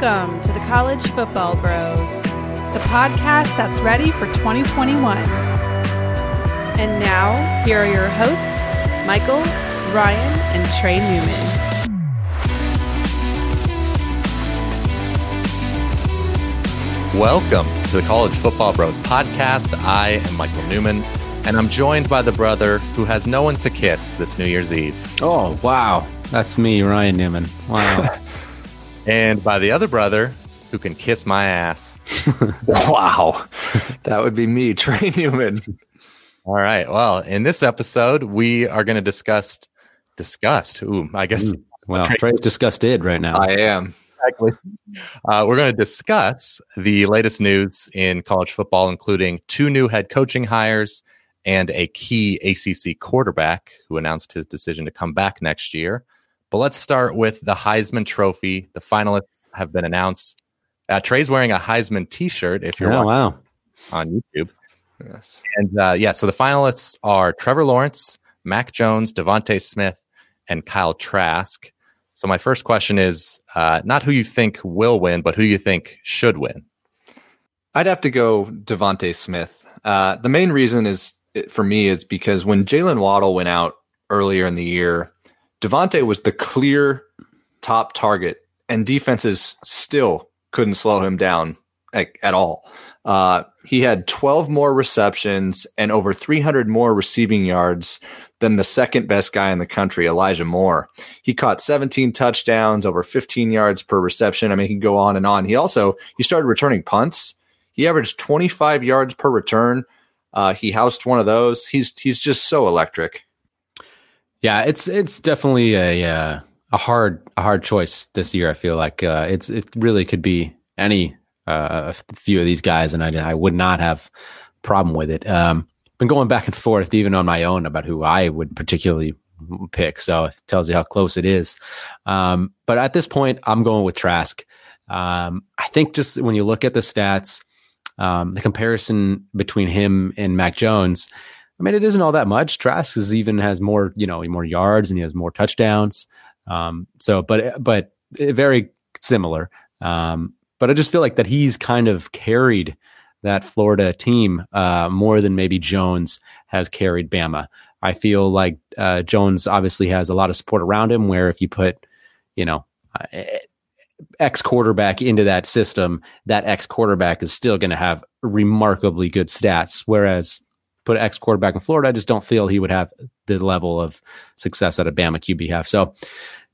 Welcome to the College Football Bros, the podcast that's ready for 2021. And now, here are your hosts, Michael, Ryan, and Trey Newman. Welcome to the College Football Bros podcast. I am Michael Newman, and I'm joined by the brother who has no one to kiss this New Year's Eve. Oh, wow. That's me, Ryan Newman. Wow. and by the other brother who can kiss my ass. wow. That would be me, Trey Newman. All right. Well, in this episode, we are going to discuss discussed. Ooh, I guess. Mm, well, Trey disgusted right now. I am. Exactly. Uh, we're going to discuss the latest news in college football, including two new head coaching hires and a key ACC quarterback who announced his decision to come back next year. But let's start with the Heisman Trophy. The finalists have been announced. Uh, Trey's wearing a Heisman T-shirt. If you're oh, wow. on YouTube, yes, and uh, yeah. So the finalists are Trevor Lawrence, Mac Jones, DeVonta Smith, and Kyle Trask. So my first question is uh, not who you think will win, but who you think should win. I'd have to go DeVonta Smith. Uh, the main reason is for me is because when Jaylen Waddle went out earlier in the year, DeVonta was the clear top target, and defenses still couldn't slow him down at, at all. Uh, he had 12 more receptions and over 300 more receiving yards than the second best guy in the country, Elijah Moore. He caught 17 touchdowns, over 15 yards per reception. I mean, he can go on and on. He also he started returning punts. He averaged 25 yards per return. Uh, he housed one of those. He's he's just so electric. Yeah, it's it's definitely a uh, a hard a hard choice this year. I feel like uh, it's it really could be any uh, a few of these guys, and I I would not have problem with it. Um, been going back and forth even on my own about who I would particularly pick, so it tells you how close it is. Um, but at this point, I'm going with Trask. Um, I think just when you look at the stats, um, the comparison between him and Mac Jones I mean, it isn't all that much. Trask is even has more, you know, more yards and he has more touchdowns. Um, so, but but very similar. Um, but I just feel like that he's kind of carried that Florida team uh, more than maybe Jones has carried Bama. I feel like uh, Jones obviously has a lot of support around him. Where if you put, you know, uh, X quarterback into that system, that X quarterback is still going to have remarkably good stats. Whereas put X quarterback in Florida, I just don't feel he would have the level of success that a Bama QB have. So,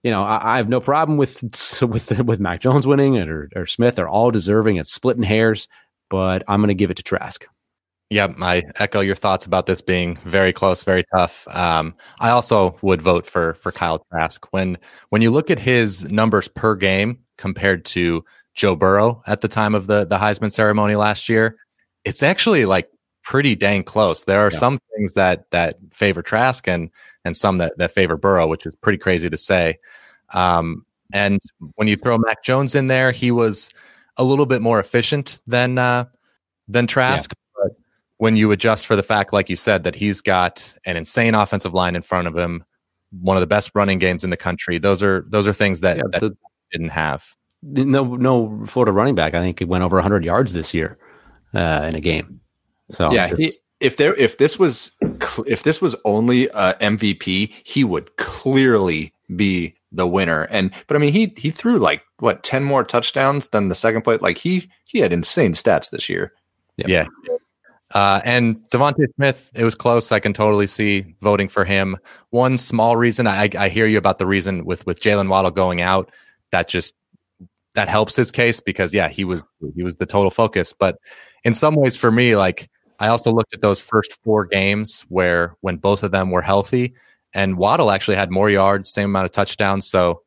you know, I, I have no problem with with with Mac Jones winning or, or Smith. They're all deserving. It's splitting hairs, but I'm going to give it to Trask. Yeah, I echo your thoughts about this being very close, very tough. Um, I also would vote for for Kyle Trask when when you look at his numbers per game compared to Joe Burrow at the time of the the Heisman ceremony last year. It's actually like pretty dang close. There are yeah. some things that that favor Trask and and some that that favor Burrow, which is pretty crazy to say. Um, and when you throw Mac Jones in there, he was a little bit more efficient than uh, than Trask. Yeah. But when you adjust for the fact, like you said, that he's got an insane offensive line in front of him, one of the best running games in the country, those are those are things that, yeah, that the, didn't have. No, no Florida running back. I think it went over 100 yards this year uh, in a game. So yeah, just, he, if there if this was if this was only a MVP, he would clearly be the winner. And but I mean, he he threw like what ten more touchdowns than the second place. Like he he had insane stats this year. Yep. Yeah. Uh, and DeVonta Smith, it was close. I can totally see voting for him. One small reason I, I hear you about the reason with with Jaylen Waddle going out. That just that helps his case because yeah, he was he was the total focus. But in some ways, for me, like I also looked at those first four games where when both of them were healthy, and Waddle actually had more yards, same amount of touchdowns. So,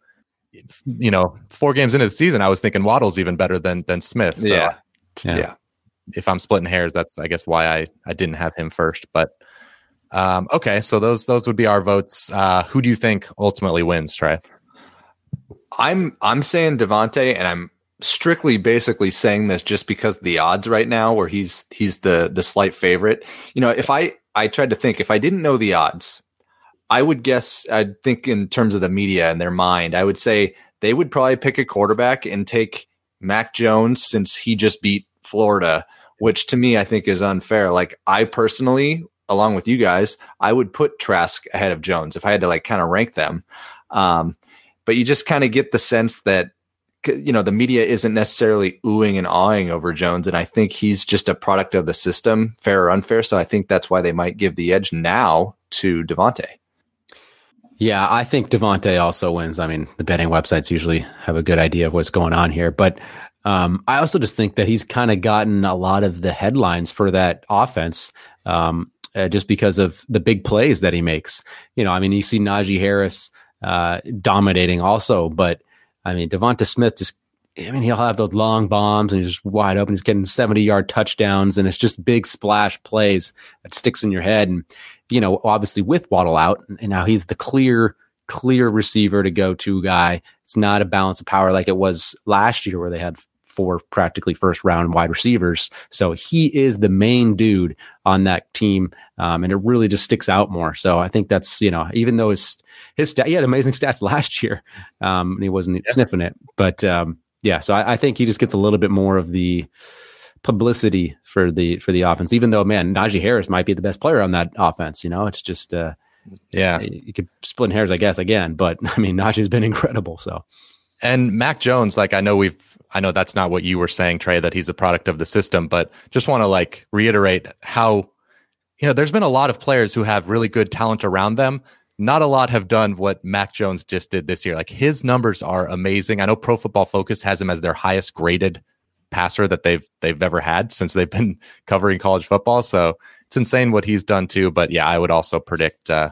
you know, four games into the season, I was thinking Waddle's even better than than Smith. So, yeah. yeah. yeah. If I'm splitting hairs, that's I guess why I I didn't have him first. But um, okay, so those those would be our votes. Uh, who do you think ultimately wins, Trey? I'm I'm saying DeVonta, and I'm strictly basically saying this just because the odds right now where he's he's the the slight favorite. You know, if I I tried to think if I didn't know the odds, I would guess I'd think in terms of the media and their mind, I would say they would probably pick a quarterback and take Mac Jones since he just beat Florida, which to me I think is unfair. Like I personally, along with you guys, I would put Trask ahead of Jones if I had to like kind of rank them. Um, but you just kind of get the sense that you know the media isn't necessarily oohing and awing over Jones, and I think he's just a product of the system, fair or unfair. So I think that's why they might give the edge now to DeVonta. Yeah, I think DeVonta also wins. I mean, the betting websites usually have a good idea of what's going on here, but um, I also just think that he's kind of gotten a lot of the headlines for that offense. Um, uh, just because of the big plays that he makes. You know, I mean, you see Najee Harris uh, dominating also, but I mean, DeVonta Smith just, I mean, he'll have those long bombs and he's just wide open. He's getting 70 yard touchdowns and it's just big splash plays that sticks in your head. And, you know, obviously with Waddle out and now he's the clear, clear receiver to go to guy. It's not a balance of power like it was last year where they had four practically first round wide receivers. So he is the main dude on that team. Um, and it really just sticks out more. So I think that's, you know, even though his, his stat, he had amazing stats last year, um, and he wasn't yeah. sniffing it, but, um, yeah, so I, I, think he just gets a little bit more of the publicity for the, for the offense, even though, man, Najee Harris might be the best player on that offense. You know, it's just, uh, yeah, you could split hairs, I guess, again, but I mean, Najee's been incredible. So, and Mac Jones, like I know we've I know that's not what you were saying, Trey, that he's a product of the system, but just want to like reiterate how, you know, there's been a lot of players who have really good talent around them. Not a lot have done what Mac Jones just did this year. Like his numbers are amazing. I know Pro Football Focus has him as their highest graded passer that they've they've ever had since they've been covering college football. So it's insane what he's done too. But yeah, I would also predict uh,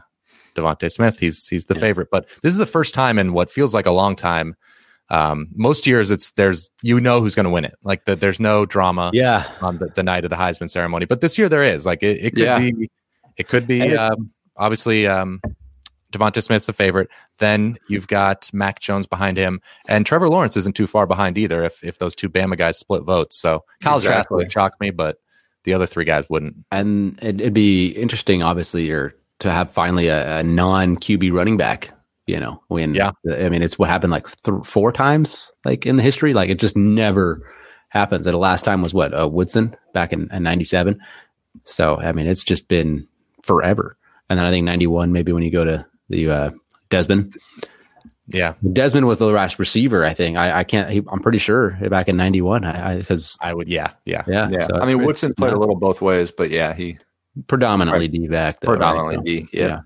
DeVonta Smith. He's he's the yeah. favorite. But this is the first time in what feels like a long time um, most years it's there's you know who's going to win it. Like the, there's no drama. Yeah. On the, the night of the Heisman ceremony, but this year there is. Like it, it could yeah. be. It could be. It, um, obviously, um, DeVonta Smith's the favorite. Then you've got Mac Jones behind him, and Trevor Lawrence isn't too far behind either. If if those two Bama guys split votes, so Kyle exactly. Trask would shock me, but the other three guys wouldn't. And it'd be interesting, obviously, or to have finally a, a non QB running back you know when yeah. i mean it's what happened like th- four times like in the history. Like it just never happens. And the last time was what uh, woodson back in, in 97 so i mean it's just been forever. And then i think 91 maybe when you go to the uh, desmond. Yeah. Desmond was the last receiver i think. I, I can't he, i'm pretty sure back in 91 because I, cause I, would yeah yeah. Yeah, yeah. So i mean woodson played a little both ways but yeah he predominantly d back predominantly right? so, d yeah. yeah.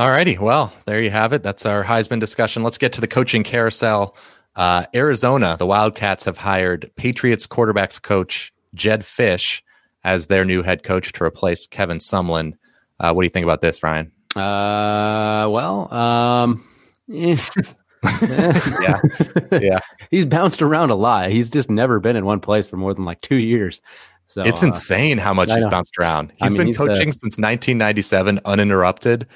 All righty. Well, there you have it. That's our Heisman discussion. Let's get to the coaching carousel. Uh, Arizona, the Wildcats have hired Patriots quarterbacks coach Jedd Fisch as their new head coach to replace Kevin Sumlin. Uh, what do you think about this, Ryan? Uh, well, um, yeah, yeah. He's bounced around a lot. He's just never been in one place for more than like two years. So it's uh, insane how much he's bounced around. He's I mean, been he's coaching the, since 1997, uninterrupted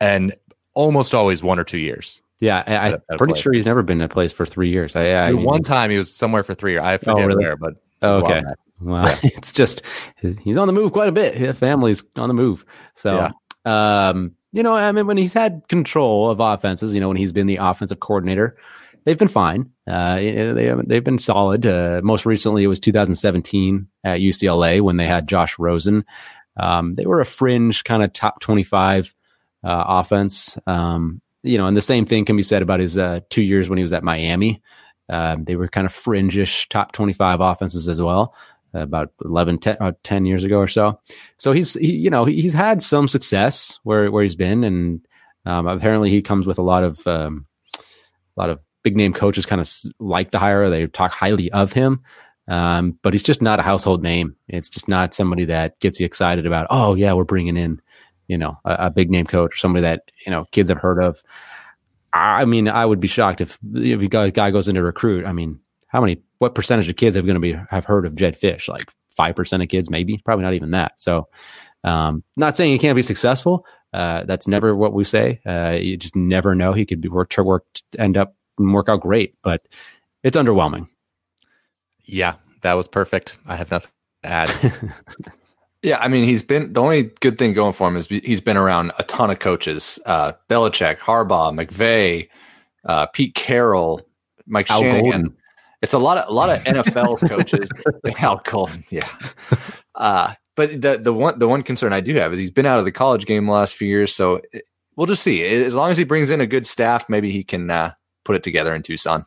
and almost always one or two years. Yeah, I, am pretty sure he's never been in a place for three years. I, I mean, one time he was somewhere for three years. I forget oh, really? where, but oh, okay. Well, yeah. it's just he's on the move quite a bit. His family's on the move. So, yeah. um, you know, I mean, when he's had control of offenses, you know, when he's been the offensive coordinator, they've been fine. Uh, they they've been solid. Uh, most recently, it was 2017 at UCLA when they had Josh Rosen. Um, they were a fringe kind of top 25 uh, offense. Um, you know, and the same thing can be said about his uh, two years when he was at Miami. Uh, they were kind of fringish top 25 offenses as well, uh, about 11, 10, uh, 10, years ago or so. So he's, he, you know, he's had some success where, where he's been. And um, apparently he comes with a lot of, um, a lot of big name coaches kind of like the hire. They talk highly of him. Um, but he's just not a household name. It's just not somebody that gets you excited about, oh, yeah, we're bringing in you know, a, a, big name coach or somebody that, you know, kids have heard of. I mean, I would be shocked if, if a guy goes into recruit. I mean, how many, what percentage of kids have going to be, have heard of Jedd Fisch? Like 5% of kids, maybe, probably not even that. So, um, not saying he can't be successful. Uh, that's never what we say. Uh, you just never know. He could be work to work, end up and work out great, but it's underwhelming. Yeah, that was perfect. I have nothing to add. Yeah, I mean, he's been the only good thing going for him is he's been around a ton of coaches: uh, Belichick, Harbaugh, McVay, uh, Pete Carroll, Mike Al Shanahan. Golden. It's a lot of a lot of NFL coaches. Al Colin, yeah. Uh, but the the one the one concern I do have is he's been out of the college game the last few years, so it, we'll just see. As long as he brings in a good staff, maybe he can uh, put it together in Tucson.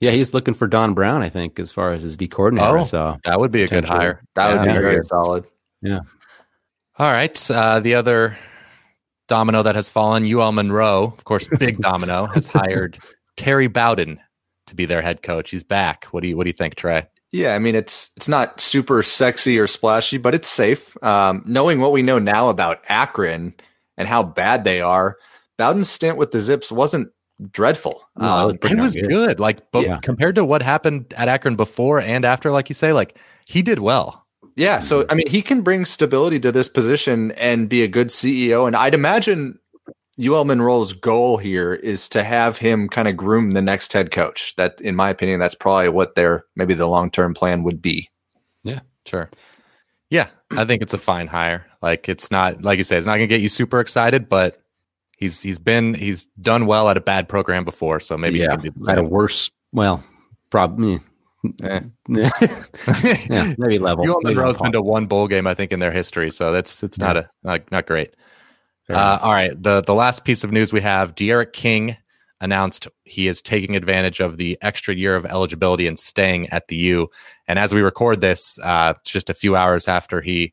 Yeah, he's looking for Don Brown, I think, as far as his D coordinator. Oh, so That would be a good hire. That would Yeah. be very solid. Yeah. All right. Uh, the other domino that has fallen, UL Monroe, of course, big domino, has hired Terry Bowden to be their head coach. He's back. What do you What do you think, Trey? Yeah, I mean it's it's not super sexy or splashy, but it's safe. Um, knowing what we know now about Akron and how bad they are, Bowden's stint with the Zips wasn't dreadful. No, Um, it was pretty It was darn good. Like, but Yeah. compared to what happened at Akron before and after, like you say, like he did well. Yeah, so I mean, he can bring stability to this position and be a good CEO. And I'd imagine UL Monroe's goal here is to have him kind of groom the next head coach. That, in my opinion, that's probably what their maybe the long term plan would be. Yeah, sure. Yeah, I think it's a fine hire. Like it's not like you say, it's not gonna get you super excited, but he's he's been he's done well at a bad program before, so maybe he yeah, can do at a worse. Well, probably. Eh. yeah, maybe level. You maybe Monroe's been to one bowl game, I think, in their history, so that's it's not a not, not great. Uh, all right, the the last piece of news we have: D'Eriq King announced he is taking advantage of the extra year of eligibility and staying at the U. And as we record this, uh, just a few hours after he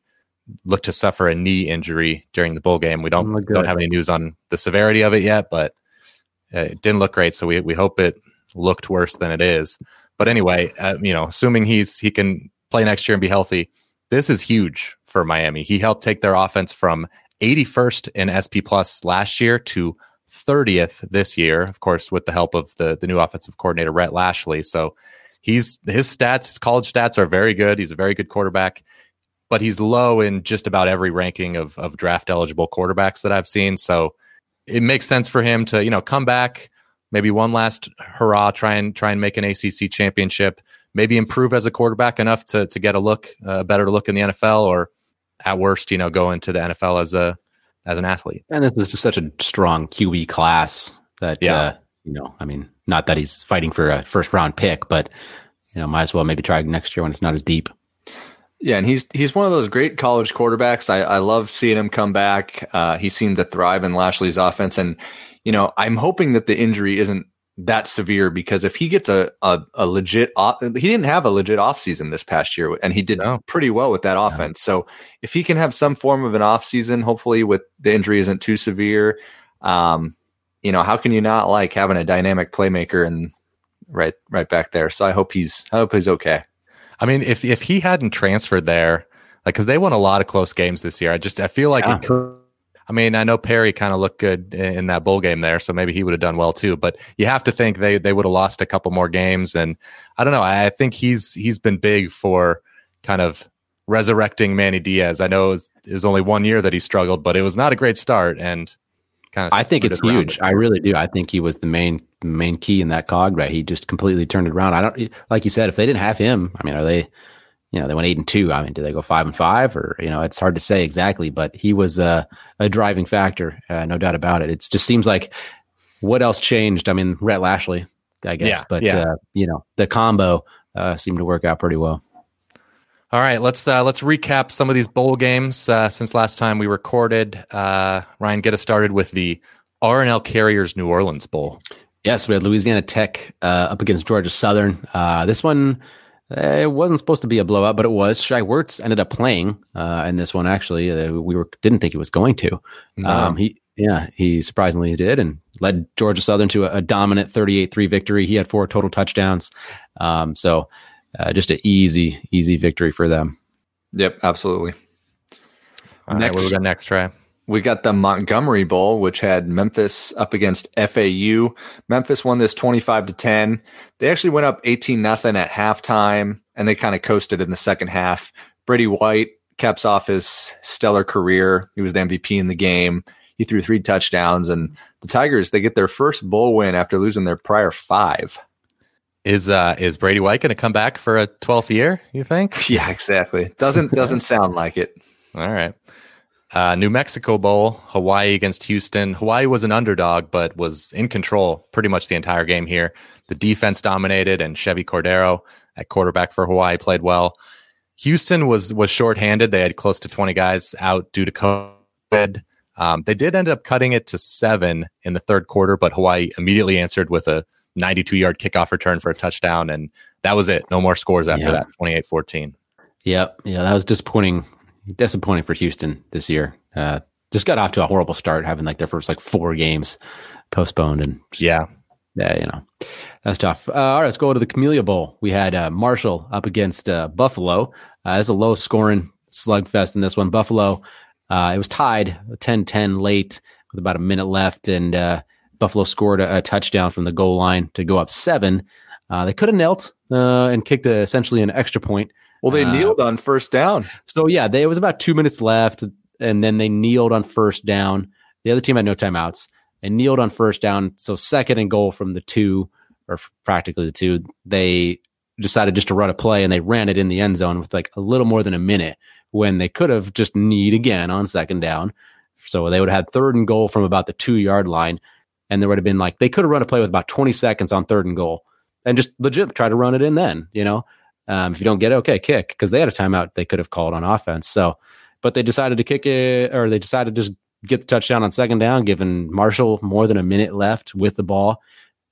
looked to suffer a knee injury during the bowl game. We don't good. don't have any news on the severity of it yet, but uh, it didn't look great. So we we hope it looked worse than it is. But anyway, uh, you know, assuming he's he can play next year and be healthy, this is huge for Miami. He helped take their offense from 81st in SP Plus last year to 30th this year, of course, with the help of the the new offensive coordinator Rhett Lashlee. So he's his stats, his college stats are very good. He's a very good quarterback, but he's low in just about every ranking of of draft eligible quarterbacks that I've seen. So it makes sense for him to you know come back, maybe one last hurrah, try and try and make an ACC championship, maybe improve as a quarterback enough to to get a look, a better look in the NFL, or at worst, you know, go into the NFL as a as an athlete. And this is just such a strong QB class that, Yeah. uh, you know, I mean, not that he's fighting for a first round pick, but, you know, might as well maybe try next year when it's not as deep. Yeah, and he's he's one of those great college quarterbacks. I, I love seeing him come back. Uh, he seemed to thrive in Lashlee's offense, and you know I'm hoping that the injury isn't that severe because if he gets a a, a legit, off, he didn't have a legit offseason this past year, and he did No. pretty well with that offense. So if he can have some form of an offseason, hopefully with the injury isn't too severe, um, you know how can you not like having a dynamic playmaker and right right back there? So I hope he's I hope he's okay. I mean, if if he hadn't transferred there, like because they won a lot of close games this year, I just I feel like Yeah. it could. I mean, I know Perry kind of looked good in, in that bowl game there, so maybe he would have done well too. But you have to think they they would have lost a couple more games, and I don't know. I, I think he's he's been big for kind of resurrecting Manny Diaz. I know it was, it was only one year that he struggled, but it was not a great start, and kind of I think it's huge. I really do. I think he was the main main key in that cog, right? He just completely turned it around. I don't like you said, if they didn't have him, I mean, are they you know, they went eight and two. I mean, do they go five and five or, you know, it's hard to say exactly, but he was a, a driving factor, uh, no doubt about it. It just seems like what else changed? I mean, Rhett Lashlee, I guess, Yeah, but, yeah. uh, you know, the combo, uh, seemed to work out pretty well. All right, let's uh, let's recap some of these bowl games uh, since last time we recorded. Uh, Ryan, get us started with the R&L Carriers New Orleans Bowl. Yes, we had Louisiana Tech uh, up against Georgia Southern. Uh, this one, it wasn't supposed to be a blowout, but it was. Shai Werts ended up playing uh, in this one. Actually, uh, we were didn't think he was going to. Um, he, yeah, he surprisingly did, and led Georgia Southern to a, a dominant 38-3 victory. He had four total touchdowns. Um, so, uh, just an easy, easy victory for them. Yep, absolutely. All right, what do we got next, Trey? We got the Montgomery Bowl, which had Memphis up against FAU. Memphis won this 25 to 10. They actually went up 18 nothing at halftime and they kind of coasted in the second half. Brady White caps off his stellar career. He was the MVP in the game. He threw three touchdowns and the Tigers, they get their first bowl win after losing their prior five. Is uh, is Brady White going to come back for a twelfth year? You think? Yeah, exactly. Doesn't doesn't sound like it. All right. Uh, New Mexico Bowl, Hawaii against Houston. Hawaii was an underdog, but was in control pretty much the entire game here. The defense dominated, and Chevy Cordeiro at quarterback for Hawaii played well. Houston was was shorthanded. They had close to 20 guys out due to COVID. Um, they did end up cutting it to seven in the third quarter, but Hawaii immediately answered with a 92 yard kickoff return for a touchdown. And that was it. No more scores after Yeah. that 28 14. Yep. Yeah, that was disappointing. Disappointing for Houston this year. Uh, just got off to a horrible start, having like their first like four games postponed, and Yeah. yeah, you know, that's tough. Uh, all right, let's go to the Camellia Bowl. We had uh, Marshall up against uh, Buffalo. Uh, it's a low scoring slugfest in this one. Buffalo, uh, it was tied 10-10 late with about a minute left, and uh, Buffalo scored a, a touchdown from the goal line to go up seven. Uh, they could have knelt uh, and kicked a, essentially an extra point. Well, they Uh, kneeled on first down. So yeah, they, it was about two minutes left, and then they kneeled on first down. The other team had no timeouts. and kneeled on first down, so second and goal from the two, or practically the two. They decided just to run a play, and they ran it in the end zone with like a little more than a minute when they could have just kneed again on second down. So they would have had third and goal from about the two yard line, and there would have been like they could have run a play with about twenty seconds on third and goal, and just legit try to run it in then. You know, um, if you don't get it, okay, kick because they had a timeout they could have called on offense. So, but they decided to kick it, or they decided to just get the touchdown on second down, giving Marshall more than a minute left with the ball,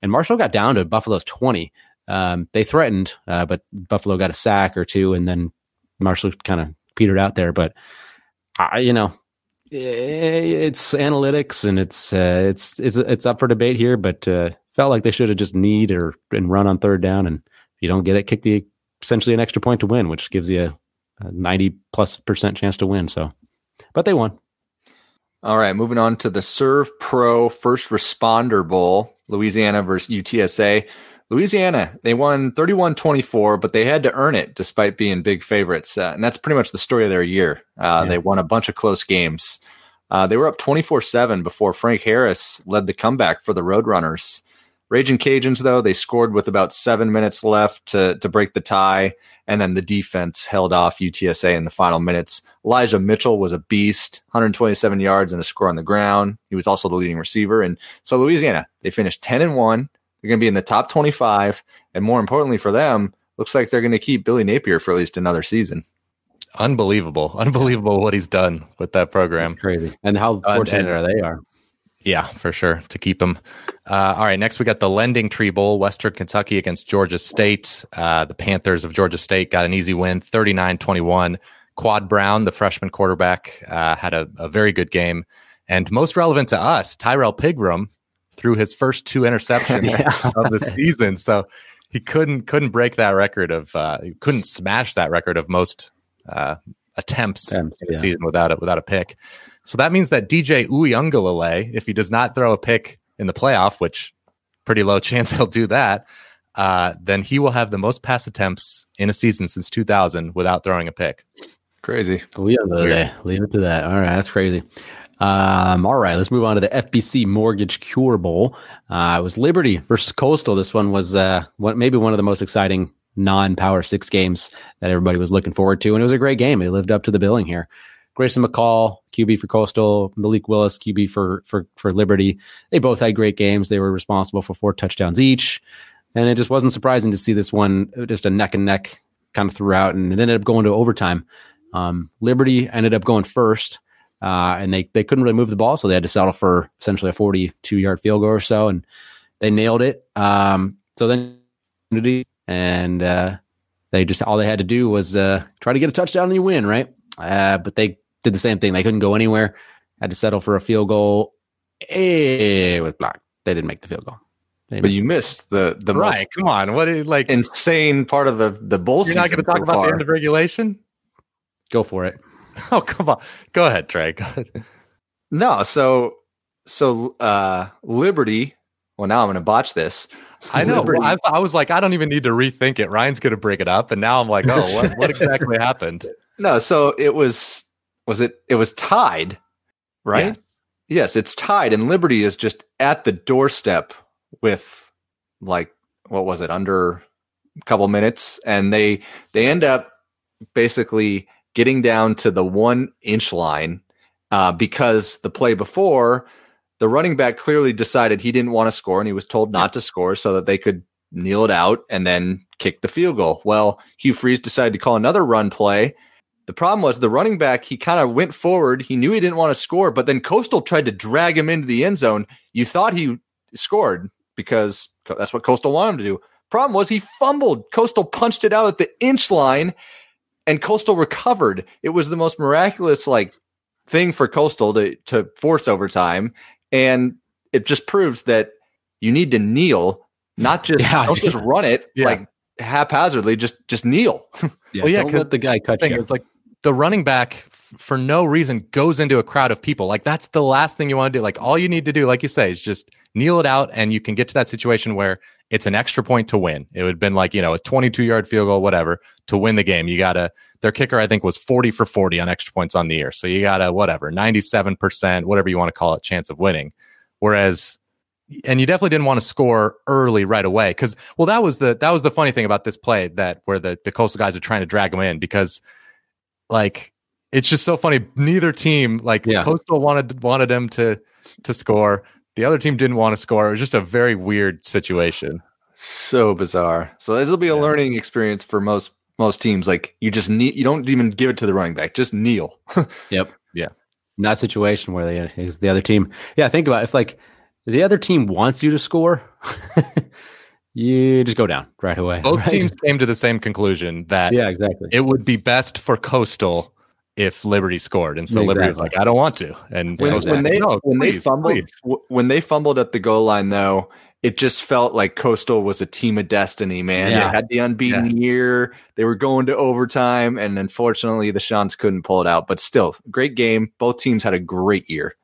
and Marshall got down to Buffalo's twenty. Um, they threatened, uh, but Buffalo got a sack or two, and then Marshall kind of petered out there. But I, you know, it's analytics and it's uh, it's it's it's up for debate here. But uh, felt like they should have just need or and run on third down, and if you don't get it, kick the essentially an extra point to win, which gives you a, a ninety plus percent chance to win. So, but they won. All right, moving on to the Serve Pro First Responder Bowl, Louisiana versus UTSA. Louisiana, they won 31 24, but they had to earn it despite being big favorites. Uh, and that's pretty much the story of their year. Uh, Yeah. They won a bunch of close games. Uh, they were up 24 7 before Frank Harris led the comeback for the Roadrunners. Raging Cajuns, though, they scored with about seven minutes left to, to break the tie. And then the defense held off UTSA in the final minutes. Elijah Mitchell was a beast, 127 yards and a score on the ground. He was also the leading receiver. And so Louisiana, they finished 10 and 1. They're going to be in the top 25. And more importantly for them, looks like they're going to keep Billy Napier for at least another season. Unbelievable. Unbelievable what he's done with that program. Crazy. And how Uh, fortunate and- are they are? Yeah, for sure. To keep him. Uh, all right. Next, we got the LendingTree Bowl, Western Kentucky against Georgia State. Uh, the Panthers of Georgia State got an easy win, 39 21. Quad Brown, the freshman quarterback, uh, had a, a very good game. And most relevant to us, Tyrrell Pigrome threw his first two interceptions Yeah. of the season. So he couldn't couldn't break that record of uh, he couldn't smash that record of most uh, attempts Attempts, in the yeah. season without a, without a pick. So that means that DJ Uiagalelei, if he does not throw a pick in the playoff, which pretty low chance he'll do that, uh, then he will have the most pass attempts in a season since 2000 without throwing a pick. Crazy. We are the leave it to that. All right, that's crazy. Um, all right, let's move on to the FBC Mortgage Cure Bowl. Uh, it was Liberty versus Coastal. This one was uh, one, maybe one of the most exciting non-Power Six games that everybody was looking forward to, and it was a great game. It lived up to the billing here. Grayson McCall, QB for Coastal, Malik Willis, QB for for for Liberty. They both had great games. They were responsible for four touchdowns each, and it just wasn't surprising to see this one just a neck and neck kind of throughout, and it ended up going to overtime. Um, Liberty ended up going first, uh, and they they couldn't really move the ball, so they had to settle for essentially a 42 yard field goal or so, and they nailed it. Um, so then, and uh, they just all they had to do was uh, try to get a touchdown and you win, right? Uh, but they did the same thing. They couldn't go anywhere. Had to settle for a field goal. It was blocked. They didn't make the field goal. They But missed you missed the the right? Come on. What is like? insane part of the the bowl You're not going to talk so about far. the end of regulation? go for it. Oh, come on. Go ahead, Trey. Go ahead. No, so so uh Liberty. Well, now I'm going to botch this. I know. Liberty- I, I was like, I don't even need to rethink it. Ryan's going to break it up, and now I'm like, oh, what, what exactly happened? no, so it was was it it was tied, right? Yes. Yes, it's tied, and Liberty is just at the doorstep with like what was it under a couple minutes, and they they end up basically getting down to the one inch line, uh, because the play before, the running back clearly decided he didn't want to score and he was told not to score so that they could kneel it out and then kick the field goal. Well, Hugh Freeze decided to call another run play. The problem was the running back, he kind of went forward. He knew he didn't want to score, but then Coastal tried to drag him into the end zone. You thought he scored because that's what Coastal wanted him to do. Problem was he fumbled. Coastal punched it out at the inch line and Coastal recovered. It was the most miraculous like thing for Coastal to to force overtime. And it just proves that you need to kneel, not just Yeah. don't just run it Yeah. like haphazardly, just just kneel. Yeah, Well, yeah, don't 'cause let the guy cut you. It's like the running back f- for no reason goes into a crowd of people. Like that's the last thing you want to do. Like all you need to do, like you say, is just kneel it out, and you can get to that situation where it's an extra point to win. It would have been like you know a 22 yard field goal, whatever, to win the game. You gotta. Their kicker, I think, was 40 for 40 on extra points on the year. So you gotta whatever 97 percent, whatever you want to call it, chance of winning. Whereas and you definitely didn't want to score early right away because well that was the that was the funny thing about this play that where the the coastal guys are trying to drag them in because like it's just so funny neither team like Yeah. coastal wanted wanted them to to score the other team didn't want to score it was just a very weird situation so bizarre. So this will be a Yeah. learning experience for most most teams. Like you just need you don't even give it to the running back, just kneel. Yep. Yeah. In that situation where they is the other team. Yeah, think about it. If like the other team wants you to score, you just go down right away. both right? teams came to the same conclusion that Yeah, exactly. it would be best for coastal if liberty scored and so liberty was like i don't want to and when, Coastal when they "No, when they fumbled please." when they fumbled at the goal line though it just felt like coastal was a team of destiny man Yeah. they had the unbeaten year they were going to overtime and unfortunately the Chants couldn't pull it out but still great game both teams had a great year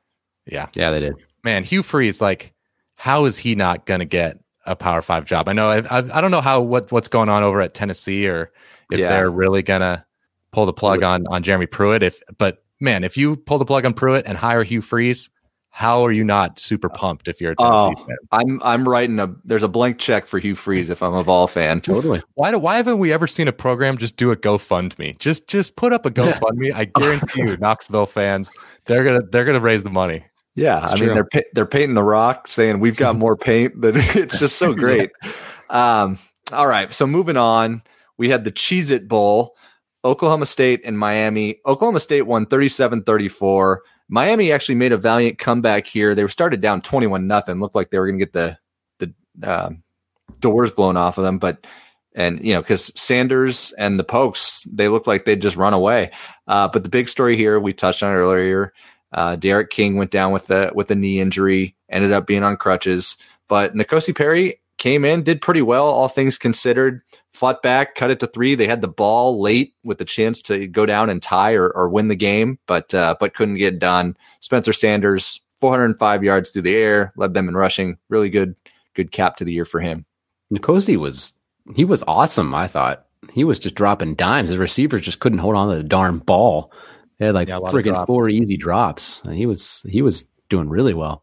yeah yeah, they did. man, Hugh Freeze, is like, how is he not going to get a Power Five job? I know, I, I, I don't know how what what's going on over at Tennessee, or if Yeah. they're really going to pull the plug on on Jeremy Pruitt. If, but man, if you pull the plug on Pruitt and hire Hugh Freeze, how are you not super uh, pumped if you're a Tennessee Oh. fan? i'm i'm writing a there's a blank check for hugh freeze if i'm a vol fan Totally. Why do why haven't we ever seen a program just do a GoFundMe? Just just put up a GoFundMe. I guarantee you, Knoxville fans, they're gonna they're gonna raise the money. Yeah, It's I mean they're they're painting the rock, saying we've got more paint. That it's just so great. um, all right, so moving on, we had the Cheez It Bowl, Oklahoma State and Miami. Oklahoma State won 37-34. Miami actually made a valiant comeback here. They were started down twenty one nothing. Looked like they were going to get the the um, doors blown off of them, but and you know because Sanders and the Pokes they looked like they'd just run away. Uh, but the big story here we touched on earlier. Uh, D'Eriq King went down with a with a knee injury, ended up being on crutches. But N'Kosi Perry came in, did pretty well, all things considered. Fought back, cut it to three. They had the ball late with the chance to go down and tie or, or win the game, but uh, but couldn't get done. Spencer Sanders, 405 yards through the air, led them in rushing. Really good, good cap to the year for him. N'Kosi was he was awesome. I thought he was just dropping dimes. The receivers just couldn't hold on to the darn ball. They had like Yeah, a friggin' four easy drops. He was he was doing really well.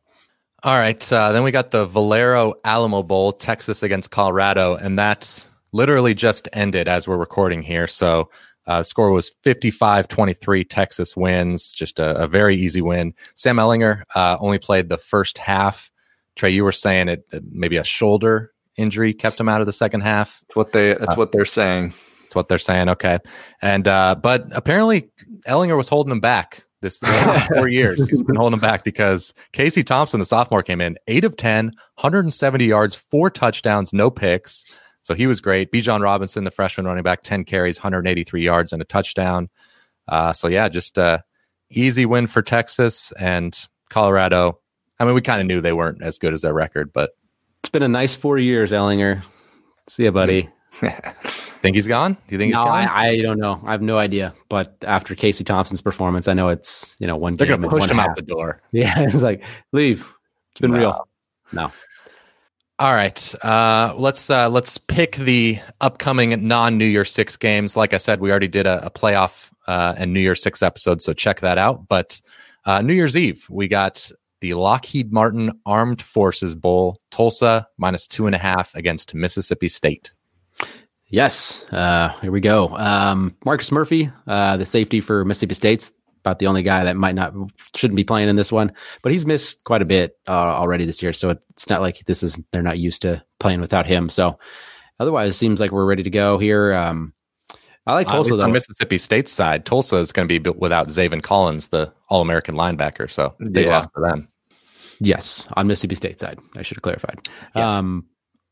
All right. Uh, then we got the Valero Alamo Bowl, Texas against Colorado, and that's literally just ended as we're recording here. So uh, score was 55 23. Texas wins. Just a, a very easy win. Sam Ehlinger uh, only played the first half. Trey, you were saying it it- maybe a shoulder injury kept him out of the second half. That's what they. That's what they're saying. That's what they're saying. Okay. And, uh, but apparently Ehlinger was holding him back this four years. He's been holding him back because Casey Thompson, the sophomore, came in eight of 10, 170 yards, four touchdowns, no picks. So he was great. Bijan Robinson, the freshman running back, 10 carries, 183 yards, and a touchdown. Uh, so yeah, just a easy win for Texas and Colorado. I mean, we kind of knew they weren't as good as their record, but It's been a nice four years, Ehlinger. See ya, buddy. think he's gone? Do you think No, he's gone? I, I don't know. I have no idea. But after Casey Thompson's performance, I know it's you know one. They're to push him half. out the door. Yeah, it's like leave. It's been real. No. All right, uh, let's uh, let's pick the upcoming non New Year Six games. Like I said, we already did a, a playoff uh, and New Year Six episode, so check that out. But uh, New Year's Eve, we got the Lockheed Martin Armed Forces Bowl, Tulsa minus two and a half against Mississippi State. Yes. Uh, here we go. Um, Marcus Murphy, uh, the safety for Mississippi State's about the only guy that might not shouldn't be playing in this one, but he's missed quite a bit uh, already this year. So it's not like this is they're not used to playing without him. So otherwise, it seems like we're ready to go here. Um, I like Tulsa though. On Mississippi State side, Tulsa is going to be without Zaven Collins, the All American linebacker. So they yeah. lost to them. Yes, on Mississippi State side, I should have clarified. Yes. Um,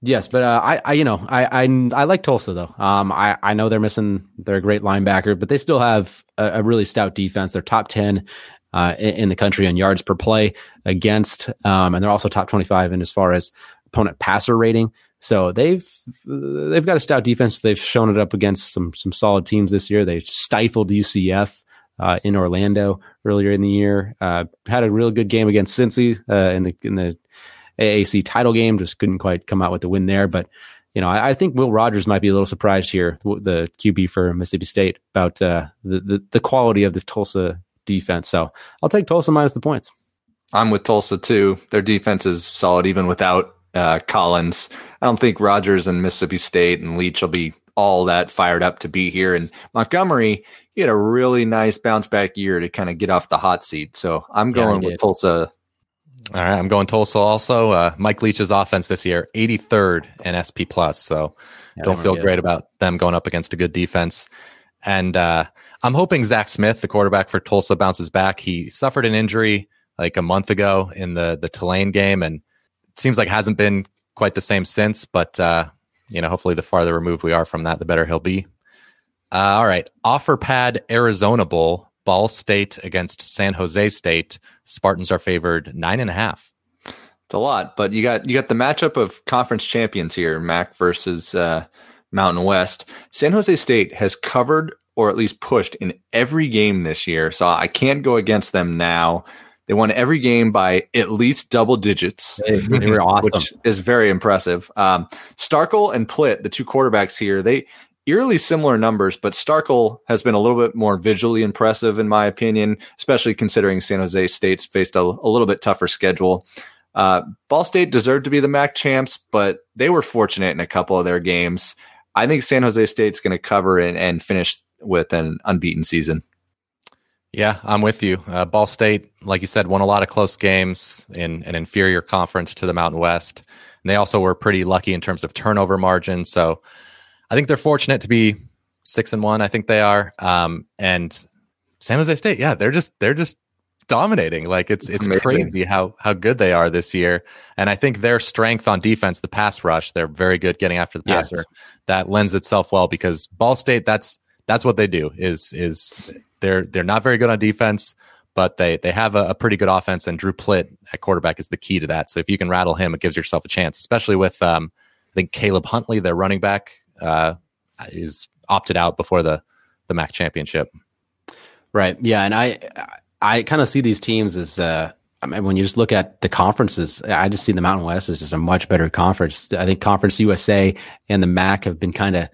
yes, but uh, I, I, you know, I, I, I like Tulsa though. Um, I, I know they're missing their great linebacker, but they still have a, a really stout defense. They're top ten uh, in, in, the country in yards per play against, um, and they're also top twenty-five in as far as opponent passer rating. So they've they've got a stout defense. They've shown it up against some some solid teams this year. They stifled UCF uh, in Orlando earlier in the year. Uh, had a real good game against Cincy uh, in the in the AAC title game. Just couldn't quite come out with the win there. But you know, I, I think Will Rogers might be a little surprised here, the QB for Mississippi State, about uh, the, the the quality of this Tulsa defense. So I'll take Tulsa minus the points. I'm with Tulsa too. Their defense is solid even without uh, Collins. I don't think Rogers and Mississippi State and Leach will be all that fired up to be here. And Montgomery, he had a really nice bounce back year to kind of get off the hot seat. So I'm going yeah, with Tulsa. All right, I'm going Tulsa also. Uh, Mike Leach's offense this year, 83rd in SP plus. So yeah, don't feel great about them going up against a good defense. And uh, I'm hoping Zach Smith, the quarterback for Tulsa, bounces back. He suffered an injury like a month ago in the the Tulane game, and it seems like hasn't been quite the same since. But uh, you know, hopefully, the farther removed we are from that, the better he'll be. Uh, all right. OfferPad Arizona Bowl, Ball State against San Jose State. Spartans are favored nine and a half. It's a lot, but you got you got the matchup of conference champions here, MAC versus uh, Mountain West. San Jose State has covered or at least pushed in every game this year, so I can't go against them now. They won every game by at least double digits, they, they were awesome. which is very impressive. Um, Starkel and Plitt, the two quarterbacks here, they eerily similar numbers, but Starkel has been a little bit more visually impressive, in my opinion, especially considering San Jose State's faced a, a little bit tougher schedule. Uh, Ball State deserved to be the MAC champs, but they were fortunate in a couple of their games. I think San Jose State's going to cover and, and finish with an unbeaten season. Yeah, I'm with you. Uh, Ball State, like you said, won a lot of close games in an inferior conference to the Mountain West. And they also were pretty lucky in terms of turnover margin. So I think they're fortunate to be six and one. I think they are. Um, and San Jose State, yeah, they're just they're just dominating. Like it's it's, it's crazy how how good they are this year. And I think their strength on defense, the pass rush, they're very good getting after the passer. Yes. That lends itself well because Ball State, that's that's what they do. Is is they're they're not very good on defense, but they they have a, a pretty good offense. And Drew Plitt at quarterback is the key to that. So if you can rattle him, it gives yourself a chance, especially with um, I think Caleb Huntley, their running back, uh, is opted out before the the MAC championship. Right. Yeah, and I I kind of see these teams as uh, I mean, when you just look at the conferences, I just see the Mountain West as just a much better conference. I think Conference USA and the MAC have been kind of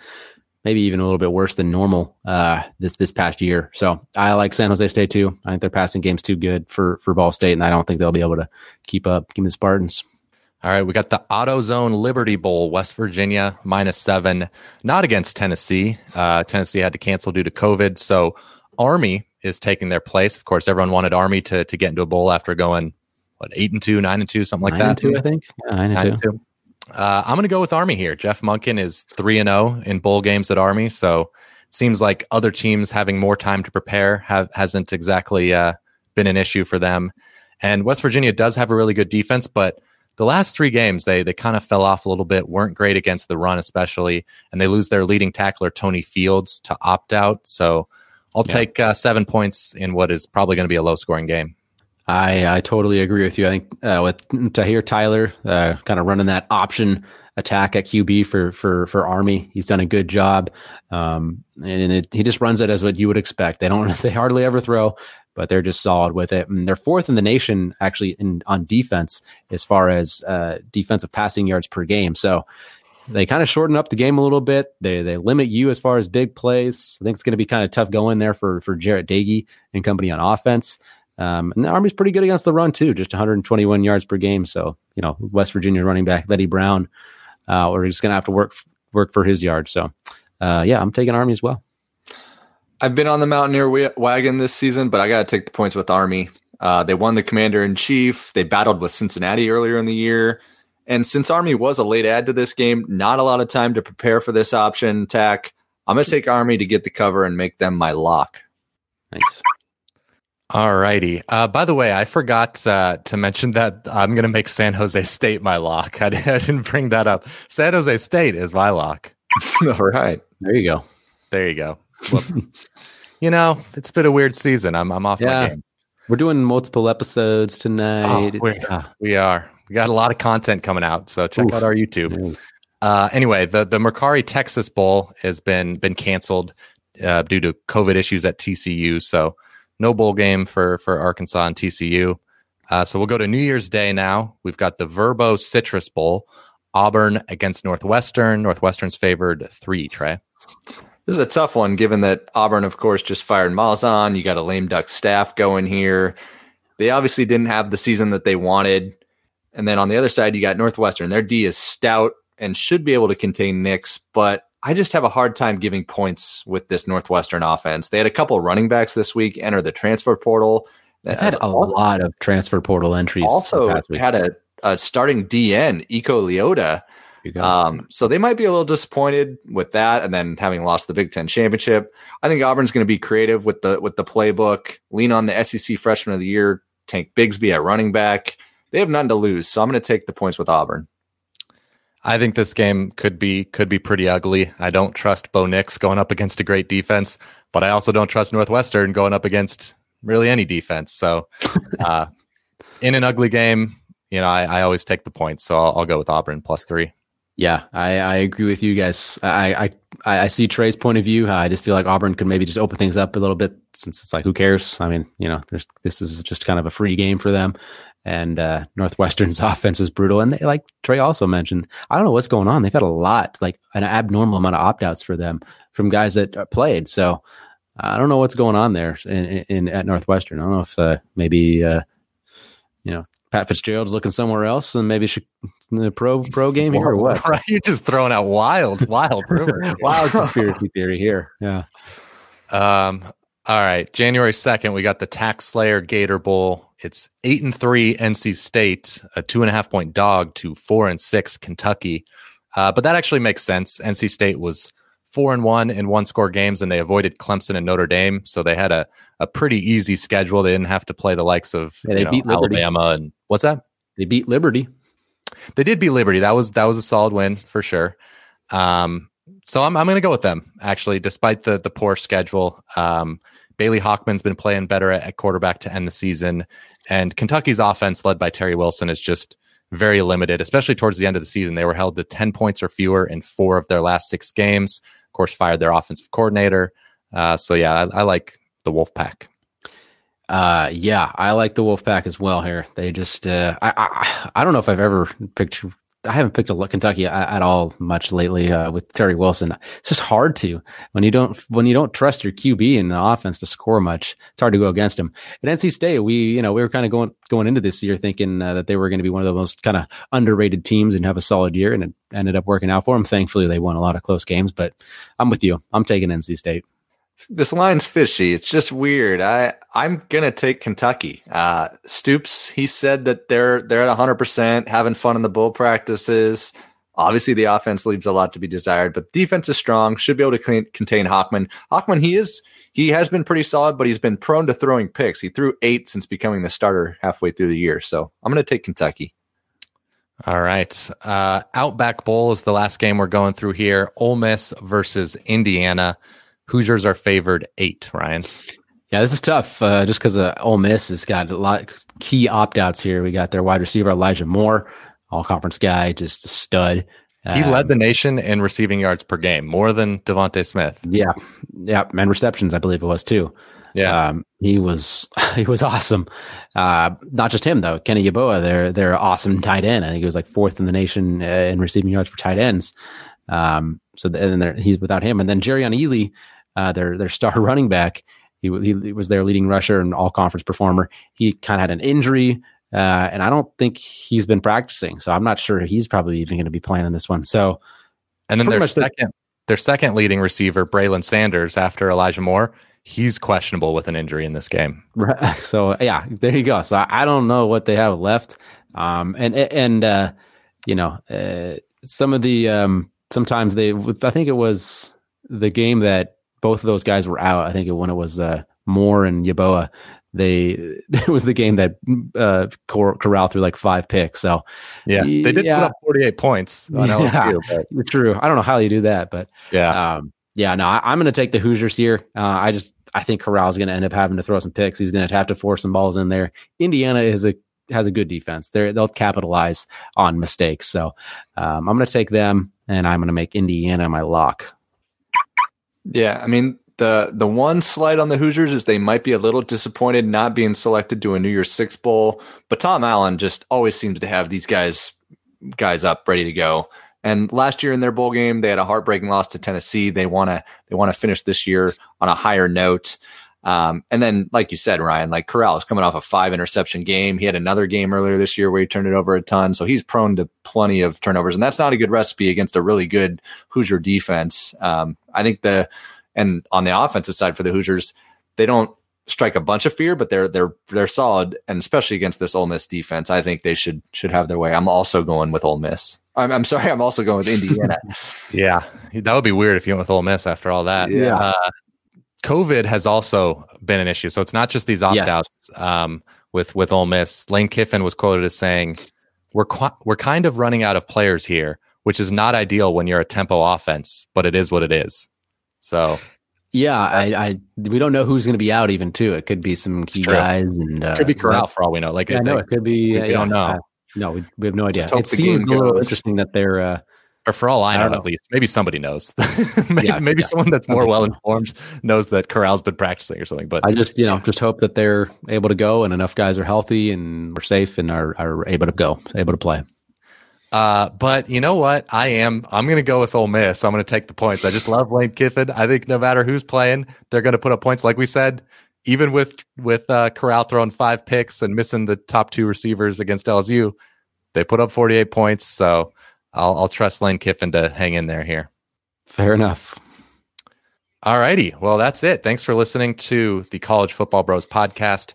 maybe even a little bit worse than normal uh, this this past year. So I like San Jose State too. I think their passing game's too good for for Ball State, and I don't think they'll be able to keep up. Give me the Spartans. All right, we got the AutoZone Liberty Bowl, West Virginia minus seven, not against Tennessee. Uh, Tennessee had to cancel due to COVID, so Army is taking their place. Of course, everyone wanted Army to to get into a bowl after going what eight and two, nine and two, something like nine that. two, I think. Yeah, nine, nine and two. two. Uh, I'm going to go with Army here. Jeff Monken is three and zero oh in bowl games at Army, so it seems like other teams having more time to prepare have hasn't exactly uh, been an issue for them. And West Virginia does have a really good defense, but the last three games they they kind of fell off a little bit, weren't great against the run, especially, and they lose their leading tackler Tony Fields to opt out. So I'll yeah. take uh, seven points in what is probably going to be a low scoring game. I, I totally agree with you. I think uh, with Tyhier Tyler uh, kind of running that option attack at QB for for for Army, he's done a good job, um, and it, he just runs it as what you would expect. They don't they hardly ever throw, but they're just solid with it. And they're fourth in the nation actually in on defense as far as uh, defensive passing yards per game. So they kind of shorten up the game a little bit. They they limit you as far as big plays. I think it's going to be kind of tough going there for for Jarret Doege and company on offense. Um, and the Army's pretty good against the run too, just 121 yards per game. So you know, West Virginia running back Leddie Brown, uh, we're just gonna have to work work for his yard. So uh, yeah, I'm taking Army as well. I've been on the Mountaineer wagon this season, but I got to take the points with Army. Uh, they won the Commander in Chief. They battled with Cincinnati earlier in the year. And since Army was a late add to this game, not a lot of time to prepare for this option tack. I'm going to take Army to get the cover and make them my lock. Nice. All righty. Uh, by the way, I forgot uh, to mention that I'm going to make San Jose State my lock. I, I didn't bring that up. San Jose State is my lock. All right. There you go. There you go. you know, it's been a weird season. I'm, I'm off yeah. my game. We're doing multiple episodes tonight. Oh, uh, we are. We got a lot of content coming out, so check Oof. out our YouTube. Uh, anyway, the the Mercari Texas Bowl has been been canceled uh, due to COVID issues at TCU. So no bowl game for for Arkansas and TCU. Uh, so we'll go to New Year's Day now. We've got the Vrbo Citrus Bowl, Auburn against Northwestern. Northwestern's favored three. Trey. This is a tough one, given that Auburn, of course, just fired Malzahn. You got a lame duck staff going here. They obviously didn't have the season that they wanted. And then on the other side, you got Northwestern. Their D is stout and should be able to contain Nix, but I just have a hard time giving points with this Northwestern offense. They had a couple running backs this week enter the transfer portal. They've had a also, lot of transfer portal entries. Also had a, a, starting DN, Eku Leota. Um, so they might be a little disappointed with that, and then having lost the Big Ten championship. I think Auburn's going to be creative with the with the playbook. Lean on the SEC Freshman of the Year, Tank Bigsby at running back. They have nothing to lose, so I'm going to take the points with Auburn. I think this game could be could be pretty ugly. I don't trust Bo Nix going up against a great defense, but I also don't trust Northwestern going up against really any defense. So, uh, in an ugly game, you know, I, I always take the points. So I'll, I'll, go with Auburn plus three. Yeah, I, I agree with you guys. I, I I see Trey's point of view. I just feel like Auburn could maybe just open things up a little bit since it's like who cares? I mean, you know, there's this is just kind of a free game for them and uh, Northwestern's offense is brutal. And they, like Trey also mentioned, I don't know what's going on. They've had a lot, like an abnormal amount of opt outs for them from guys that uh, played. So I don't know what's going on there in, in at Northwestern. I don't know if uh, maybe uh, you know Pat Fitzgerald's looking somewhere else, and maybe should the pro pro game here or what? Right, you're just throwing out wild, wild rumors, wild conspiracy theory here. Yeah. Um. All right, January second, we got the TaxSlayer Gator Bowl it's eight and three NC State, a two and a half point dog to four and six Kentucky. Uh, but that actually makes sense. NC State was four and one in one score games, and they avoided Clemson and Notre Dame, so they had a, a pretty easy schedule. They didn't have to play the likes of yeah, they know, beat Alabama and what's that? They beat Liberty. They did beat Liberty. That was that was a solid win for sure. Um, so I'm I'm going to go with them actually, despite the the poor schedule. Um, Bailey Hockman's been playing better at, at quarterback to end the season, and Kentucky's offense, led by Terry Wilson, is just very limited, especially towards the end of the season. They were held to 10 points or fewer in four of their last six games. Of course, fired their offensive coordinator. Uh, so, yeah, I, I, like the Wolfpack. Uh, yeah, I like the Wolfpack as well here. They just, uh, I, I, I don't know if I've ever picked I haven't picked a Kentucky at all much lately uh, with Terry Wilson. It's just hard to when you don't when you don't trust your QB in the offense to score much. It's hard to go against him. At NC State, we you know we were kind of going going into this year thinking uh, that they were going to be one of the most kind of underrated teams and have a solid year, and it ended up working out for them. Thankfully, they won a lot of close games. But I'm with you. I'm taking NC State this line's fishy. It's just weird. I I'm gonna take Kentucky. Uh, Stoops he said that they're they're at 100 percent having fun in the bull practices. Obviously, the offense leaves a lot to be desired, but defense is strong. Should be able to contain Hockman. Hockman he is he has been pretty solid, but he's been prone to throwing picks. He threw eight since becoming the starter halfway through the year. So I'm gonna take Kentucky. All right. Uh, Outback Bowl is the last game we're going through here. Ole Miss versus Indiana. Hoosiers are favored eight, Ryan. Yeah, this is tough uh, just because uh, Ole Miss has got a lot of key opt outs here. We got their wide receiver, Elijah Moore, all conference guy, just a stud. He um, led the nation in receiving yards per game, more than DeVonta Smith. Yeah, yeah, and receptions, I believe it was too. Yeah, um, he was he was awesome. Uh, not just him though. Kenny Yeboah, their their awesome tight end. I think he was like fourth in the nation uh, in receiving yards for tight ends. Um, so the, and then he's without him, and then Jerrion Ealy uh, their their star running back. He, he was their leading rusher and all conference performer. He kind of had an injury, uh, and I don't think he's been practicing. So I'm not sure he's probably even going to be playing in this one. So, and then their second, the, their second leading receiver, Braylon Sanders, after Elijah Moore, he's questionable with an injury in this game. Right. So yeah, there you go. So I, I don't know what they have left. Um, and and uh, you know, uh, some of the um, sometimes they. I think it was the game that both of those guys were out. I think when it was uh, Moore and Yeboah, they it was the game that uh, Cor- Corral threw like five picks. So yeah, they did yeah. put up forty eight points. On yeah, LSU, true. I don't know how you do that, but yeah, um, yeah. No, I, am going to take the Hoosiers here. Uh, I just I think Corral's going to end up having to throw some picks. He's going to have to force some balls in there. Indiana is a has a good defense. They they'll capitalize on mistakes. So um, I'm going to take them, and I'm going to make Indiana my lock. Yeah, I mean the the one slight on the Hoosiers is they might be a little disappointed not being selected to a New Year's Six bowl, but Tom Allen just always seems to have these guys guys up ready to go. And last year in their bowl game, they had a heartbreaking loss to Tennessee. They want to they want to finish this year on a higher note. Um, and then, like you said, Ryan, like Corral is coming off a five interception game. He had another game earlier this year where he turned it over a ton. So he's prone to plenty of turnovers. And that's not a good recipe against a really good Hoosier defense. Um, I think the, and on the offensive side for the Hoosiers, they don't strike a bunch of fear, but they're, they're, they're solid. And especially against this Ole Miss defense, I think they should, should have their way. I'm also going with Ole Miss. I'm, I'm sorry. I'm also going with Indiana. yeah. That would be weird if you went with Ole Miss after all that. Yeah. Uh, COVID has also been an issue. So it's not just these opt outs yes. um, with with Ole Miss. Lane Kiffin was quoted as saying, "We're qu- we're kind of running out of players here, which is not ideal when you're a tempo offense, but it is what it is." So. Yeah, I, I we don't know who's going to be out even too. It could be some key guys and uh, could be Corral for all we know. Like yeah, it, no, it could be. We, uh, we don't know. Uh, no, we, we have no idea. It seems a little goes. interesting that they're uh, or for all I know, I know, at least maybe somebody knows. maybe, yeah, maybe someone that's more well informed knows that Corral's been practicing or something. But I just you know just hope that they're able to go and enough guys are healthy and we're safe and are are able to go, able to play. Uh, but you know what? I am. I'm going to go with Ole Miss. I'm going to take the points. I just love Lane Kiffin. I think no matter who's playing, they're going to put up points. Like we said, even with with uh, Corral throwing five picks and missing the top two receivers against LSU, they put up 48 points. So I'll, I'll trust Lane Kiffin to hang in there here. Fair enough. All righty. Well, that's it. Thanks for listening to the College Football Bros podcast.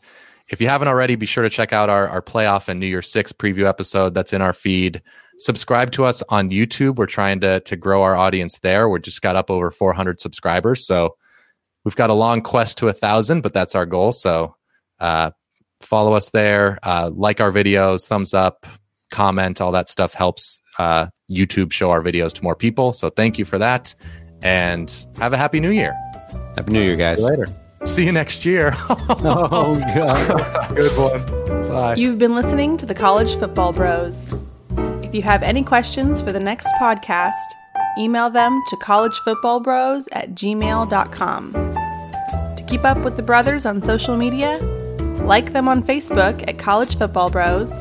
If you haven't already, be sure to check out our, our playoff and New Year Six preview episode that's in our feed. Subscribe to us on YouTube. We're trying to, to grow our audience there. We just got up over 400 subscribers. So we've got a long quest to a thousand, but that's our goal. So uh, follow us there, uh, like our videos, thumbs up, comment, all that stuff helps uh, YouTube show our videos to more people. So thank you for that. And have a happy new year. Happy New Year, guys. later. See you next year. oh, God. Good one. Bye. You've been listening to the College Football Bros. If you have any questions for the next podcast, email them to collegefootballbros at gmail.com. To keep up with the brothers on social media, like them on Facebook at College Football Bros,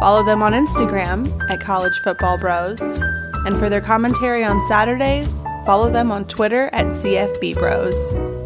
follow them on Instagram at College Football Bros, and for their commentary on Saturdays, follow them on Twitter at CFB Bros.